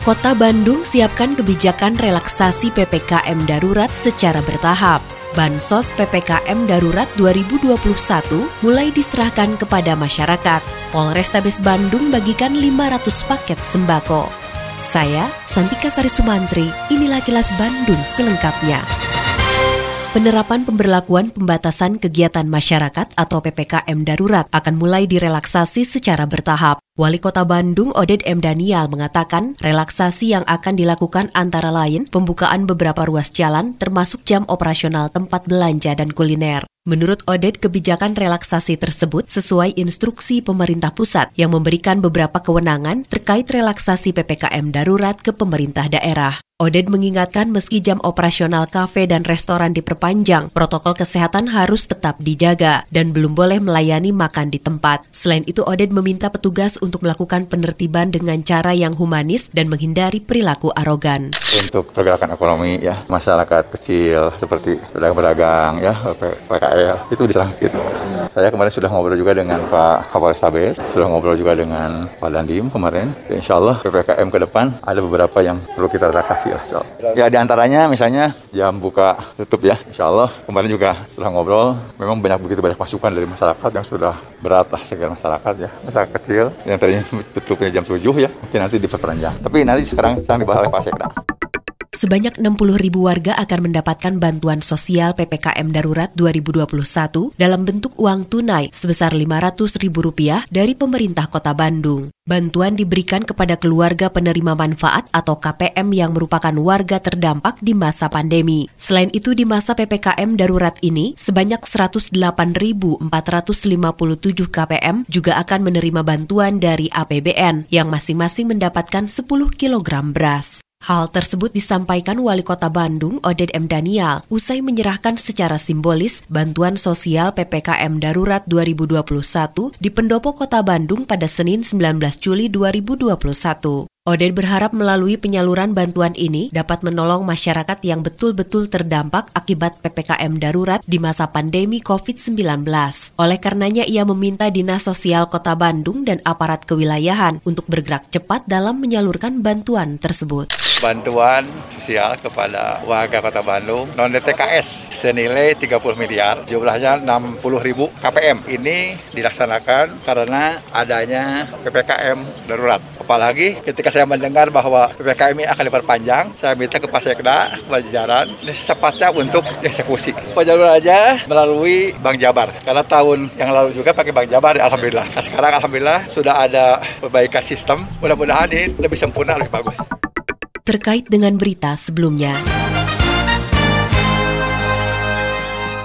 Kota Bandung siapkan kebijakan relaksasi PPKM darurat secara bertahap. Bansos PPKM Darurat 2021 mulai diserahkan kepada masyarakat. Polrestabes Bandung bagikan 500 paket sembako. Saya, Santika Sari Sumantri, inilah kilas Bandung selengkapnya. Penerapan pemberlakuan pembatasan kegiatan masyarakat atau PPKM darurat akan mulai direlaksasi secara bertahap. Wali Kota Bandung Oded M. Daniel mengatakan relaksasi yang akan dilakukan antara lain pembukaan beberapa ruas jalan termasuk jam operasional tempat belanja dan kuliner. Menurut Oded, kebijakan relaksasi tersebut sesuai instruksi pemerintah pusat yang memberikan beberapa kewenangan terkait relaksasi PPKM darurat ke pemerintah daerah. Oded mengingatkan meski jam operasional kafe dan restoran diperpanjang, protokol kesehatan harus tetap dijaga dan belum boleh melayani makan di tempat. Selain itu, Oded meminta petugas untuk melakukan penertiban dengan cara yang humanis dan menghindari perilaku arogan. Untuk pergerakan ekonomi ya, masyarakat kecil seperti pedagang-pedagang ya, PKL itu diserang gitu. Saya kemarin sudah ngobrol juga dengan Pak Kapolrestabes, sudah ngobrol juga dengan Pak Dandim kemarin. Insya Allah PPKM ke depan ada beberapa yang perlu kita relaksasi lah. So. Ya di antaranya misalnya jam buka tutup ya. Insya Allah kemarin juga setelah ngobrol memang banyak begitu banyak masukan dari masyarakat yang sudah berat lah sekitar masyarakat ya. Masyarakat kecil yang tadinya tutupnya jam 7 ya mungkin nanti diperpanjang. Tapi nanti sekarang sedang dibahas oleh Pak Sekda. Sebanyak 60 ribu warga akan mendapatkan bantuan sosial PPKM Darurat 2021 dalam bentuk uang tunai sebesar 500 ribu rupiah dari pemerintah kota Bandung. Bantuan diberikan kepada keluarga penerima manfaat atau KPM yang merupakan warga terdampak di masa pandemi. Selain itu di masa PPKM darurat ini, sebanyak 108.457 KPM juga akan menerima bantuan dari APBN yang masing-masing mendapatkan 10 kg beras. Hal tersebut disampaikan Wali Kota Bandung, Oded M. Daniel, usai menyerahkan secara simbolis bantuan sosial PPKM Darurat 2021 di Pendopo Kota Bandung pada Senin 19 Juli 2021. Oded berharap melalui penyaluran bantuan ini dapat menolong masyarakat yang betul-betul terdampak akibat PPKM darurat di masa pandemi COVID-19. Oleh karenanya ia meminta Dinas Sosial Kota Bandung dan aparat kewilayahan untuk bergerak cepat dalam menyalurkan bantuan tersebut. Bantuan sosial kepada warga Kota Bandung non DTKS senilai 30 miliar jumlahnya 60 ribu KPM ini dilaksanakan karena adanya PPKM darurat apalagi ketika saya mendengar bahwa PPKM ini akan diperpanjang saya minta ke Pak Sekda kepada jajaran ini sepatnya untuk eksekusi jalur aja melalui Bank Jabar. Karena tahun yang lalu juga pakai Bank Jabar Alhamdulillah. Nah, sekarang Alhamdulillah sudah ada perbaikan sistem. Mudah-mudahan ini lebih sempurna lebih bagus. Terkait dengan berita sebelumnya.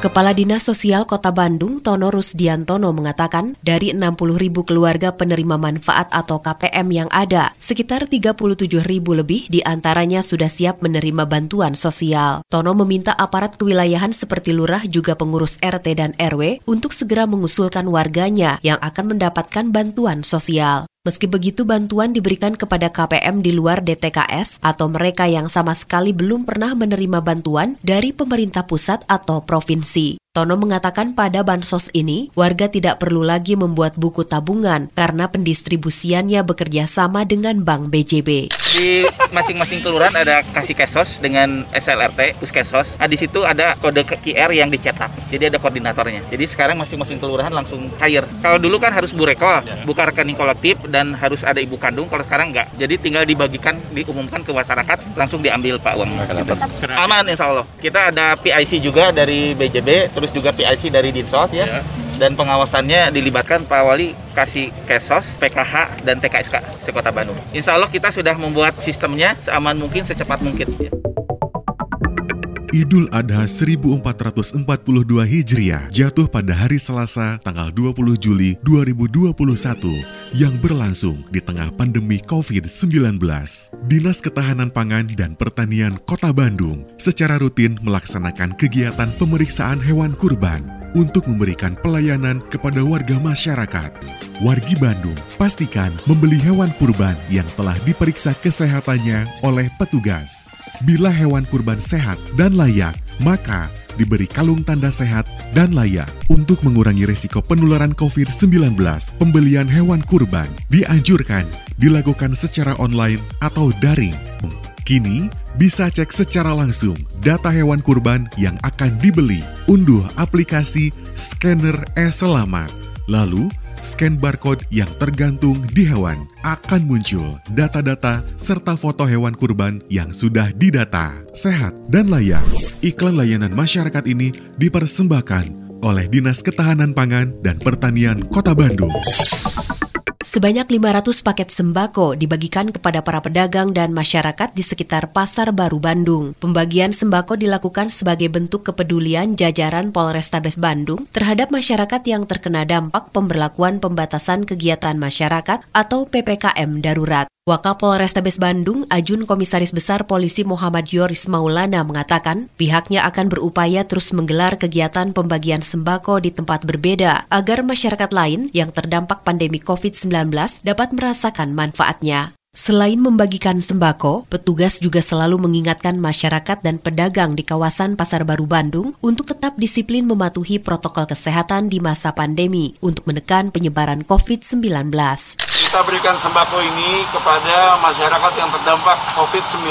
Kepala Dinas Sosial Kota Bandung, Tono Rusdiantono mengatakan, dari 60 ribu keluarga penerima manfaat atau KPM yang ada, sekitar 37 ribu lebih di antaranya sudah siap menerima bantuan sosial. Tono meminta aparat kewilayahan seperti lurah juga pengurus RT dan RW untuk segera mengusulkan warganya yang akan mendapatkan bantuan sosial. Meski begitu, bantuan diberikan kepada KPM di luar DTKS atau mereka yang sama sekali belum pernah menerima bantuan dari pemerintah pusat atau provinsi. Tono mengatakan pada bansos ini, warga tidak perlu lagi membuat buku tabungan karena pendistribusiannya bekerja sama dengan Bank BJB. Di masing-masing kelurahan ada kasih kesos dengan SLRT, puskessos. Nah, di situ ada kode QR yang dicetak. Jadi ada koordinatornya. Jadi sekarang masing-masing kelurahan langsung cair. Kalau dulu kan harus burekol, buka rekening kolektif dan harus ada ibu kandung. Kalau sekarang enggak. Jadi tinggal dibagikan, diumumkan ke masyarakat, langsung diambil Pak uang. Aman insya Allah. Kita ada PIC juga dari BJB, terus juga PIC dari Dinsos ya. ya. Dan pengawasannya dilibatkan Pak Wali kasih Kesos, PKH, dan TKSK Sekota Bandung. Insya Allah kita sudah membuat sistemnya seaman mungkin, secepat mungkin. Ya. Idul Adha 1442 Hijriah jatuh pada hari Selasa tanggal 20 Juli 2021 yang berlangsung di tengah pandemi COVID-19. Dinas Ketahanan Pangan dan Pertanian Kota Bandung secara rutin melaksanakan kegiatan pemeriksaan hewan kurban untuk memberikan pelayanan kepada warga masyarakat. Wargi Bandung, pastikan membeli hewan kurban yang telah diperiksa kesehatannya oleh petugas. Bila hewan kurban sehat dan layak, maka diberi kalung tanda sehat dan layak. Untuk mengurangi risiko penularan COVID-19, pembelian hewan kurban dianjurkan dilakukan secara online atau daring. Kini, bisa cek secara langsung data hewan kurban yang akan dibeli. Unduh aplikasi Scanner e-Selamat. Lalu, scan barcode yang tergantung di hewan, akan muncul data-data serta foto hewan kurban yang sudah didata. Sehat dan layak, iklan layanan masyarakat ini dipersembahkan oleh Dinas Ketahanan Pangan dan Pertanian Kota Bandung. Sebanyak 500 paket sembako dibagikan kepada para pedagang dan masyarakat di sekitar Pasar Baru Bandung. Pembagian sembako dilakukan sebagai bentuk kepedulian jajaran Polrestabes Bandung terhadap masyarakat yang terkena dampak pemberlakuan pembatasan kegiatan masyarakat atau PPKM darurat. Wakapol Restabes Bandung, Ajun Komisaris Besar Polisi Muhammad Yoris Maulana mengatakan pihaknya akan berupaya terus menggelar kegiatan pembagian sembako di tempat berbeda agar masyarakat lain yang terdampak pandemi COVID-19 dapat merasakan manfaatnya. Selain membagikan sembako, petugas juga selalu mengingatkan masyarakat dan pedagang di kawasan Pasar Baru Bandung untuk tetap disiplin mematuhi protokol kesehatan di masa pandemi untuk menekan penyebaran COVID-19. Kita berikan sembako ini kepada masyarakat yang terdampak COVID-19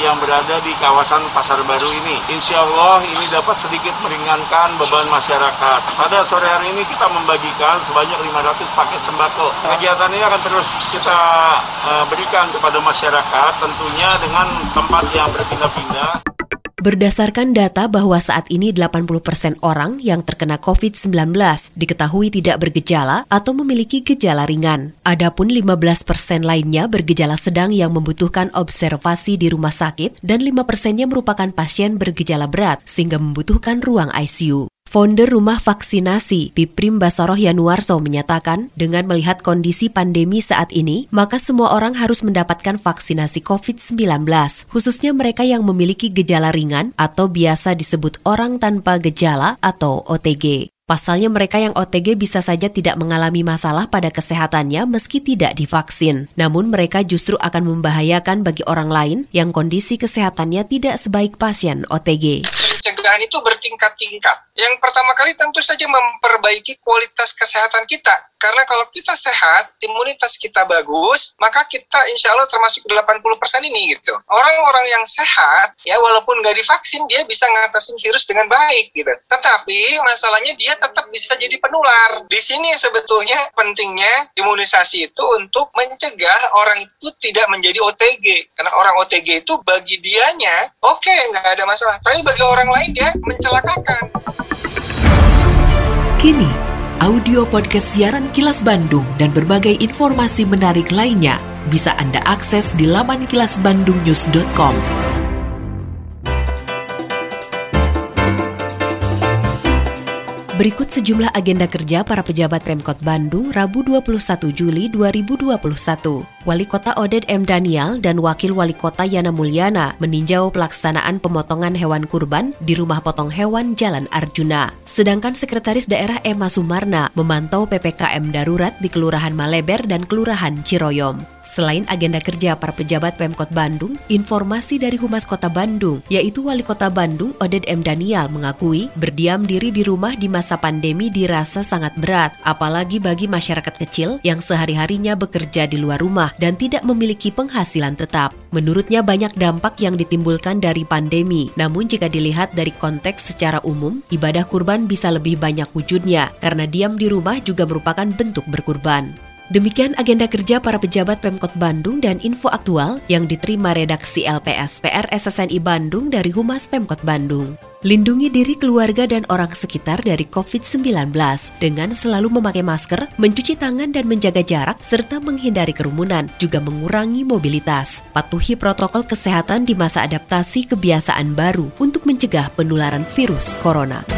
yang berada di kawasan Pasar Baru ini. Insya Allah ini dapat sedikit meringankan beban masyarakat. Pada sore hari ini kita membagikan sebanyak 500 paket sembako. Kegiatan ini akan terus kita uh, berikan kepada masyarakat tentunya dengan tempat yang berpindah-pindah. Berdasarkan data bahwa saat ini 80% persen orang yang terkena COVID-19 diketahui tidak bergejala atau memiliki gejala ringan. Adapun 15% persen lainnya bergejala sedang yang membutuhkan observasi di rumah sakit dan 5 persennya merupakan pasien bergejala berat sehingga membutuhkan ruang ICU. Founder Rumah Vaksinasi, Piprim Basoroh Yanuarso menyatakan, dengan melihat kondisi pandemi saat ini, maka semua orang harus mendapatkan vaksinasi COVID-19, khususnya mereka yang memiliki gejala ringan atau biasa disebut orang tanpa gejala atau OTG. Pasalnya mereka yang OTG bisa saja tidak mengalami masalah pada kesehatannya meski tidak divaksin. Namun mereka justru akan membahayakan bagi orang lain yang kondisi kesehatannya tidak sebaik pasien OTG pencegahan itu bertingkat-tingkat. Yang pertama kali tentu saja memperbaiki kualitas kesehatan kita. Karena kalau kita sehat, imunitas kita bagus, maka kita insya Allah termasuk 80% ini gitu. Orang-orang yang sehat, ya walaupun nggak divaksin, dia bisa ngatasin virus dengan baik gitu. Tetapi masalahnya dia tetap bisa jadi penular. Di sini sebetulnya pentingnya imunisasi itu untuk mencegah orang itu tidak menjadi OTG. Karena orang OTG itu bagi dianya, oke okay, nggak ada masalah. Tapi bagi orang lain dia mencelakakan. Kini, audio podcast siaran Kilas Bandung dan berbagai informasi menarik lainnya bisa Anda akses di laman kilasbandungnews.com. Berikut sejumlah agenda kerja para pejabat Pemkot Bandung Rabu 21 Juli 2021. Wali Kota Oded M. Daniel dan Wakil Wali Kota Yana Mulyana meninjau pelaksanaan pemotongan hewan kurban di rumah potong hewan Jalan Arjuna. Sedangkan Sekretaris Daerah Emma Sumarna memantau PPKM darurat di Kelurahan Maleber dan Kelurahan Ciroyom. Selain agenda kerja para pejabat Pemkot Bandung, informasi dari Humas Kota Bandung, yaitu Wali Kota Bandung Oded M. Daniel mengakui berdiam diri di rumah di masa pandemi dirasa sangat berat, apalagi bagi masyarakat kecil yang sehari-harinya bekerja di luar rumah dan tidak memiliki penghasilan tetap. Menurutnya banyak dampak yang ditimbulkan dari pandemi, namun jika dilihat dari konteks secara umum, ibadah kurban bisa lebih banyak wujudnya karena diam di rumah juga merupakan bentuk berkurban. Demikian agenda kerja para pejabat Pemkot Bandung dan info aktual yang diterima redaksi LPS PR SSNI Bandung dari Humas Pemkot Bandung. Lindungi diri keluarga dan orang sekitar dari COVID-19 dengan selalu memakai masker, mencuci tangan dan menjaga jarak, serta menghindari kerumunan, juga mengurangi mobilitas. Patuhi protokol kesehatan di masa adaptasi kebiasaan baru untuk mencegah penularan virus corona.